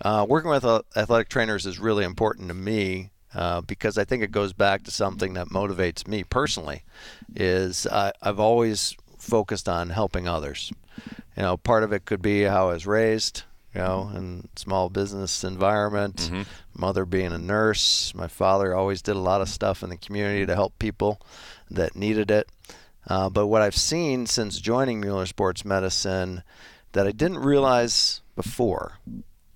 uh, working with uh, athletic trainers is really important to me uh, because I think it goes back to something that motivates me personally. Is I've always focused on helping others. You know, part of it could be how I was raised. You know, in small business environment. Mm-hmm. Mother being a nurse, my father always did a lot of stuff in the community to help people that needed it. Uh, but what I've seen since joining Mueller Sports Medicine that I didn't realize before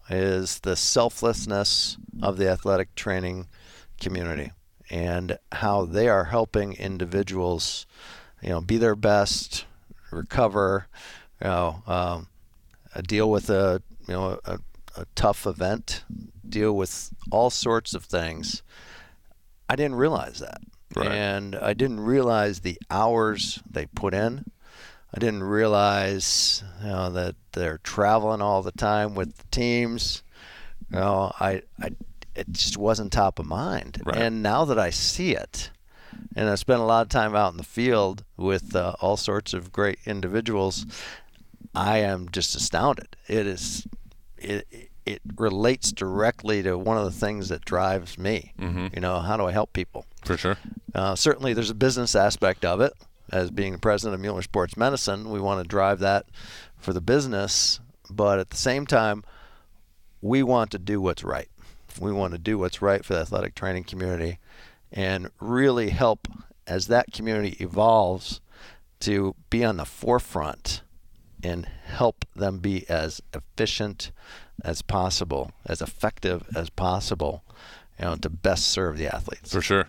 is the selflessness of the athletic training community and how they are helping individuals, you know, be their best, recover, you know, um, deal with a you know a, a tough event, deal with all sorts of things. I didn't realize that, right. and I didn't realize the hours they put in. I didn't realize you know, that they're traveling all the time with the teams. You know, I, I it just wasn't top of mind. Right. And now that I see it, and I spent a lot of time out in the field with uh, all sorts of great individuals, I am just astounded. It is, it it relates directly to one of the things that drives me. Mm-hmm. You know, how do I help people? For sure. Uh, certainly, there's a business aspect of it. As being the president of Mueller Sports Medicine, we want to drive that for the business, but at the same time, we want to do what's right. We want to do what's right for the athletic training community and really help as that community evolves to be on the forefront and help them be as efficient as possible, as effective as possible, you know, to best serve the athletes. For sure.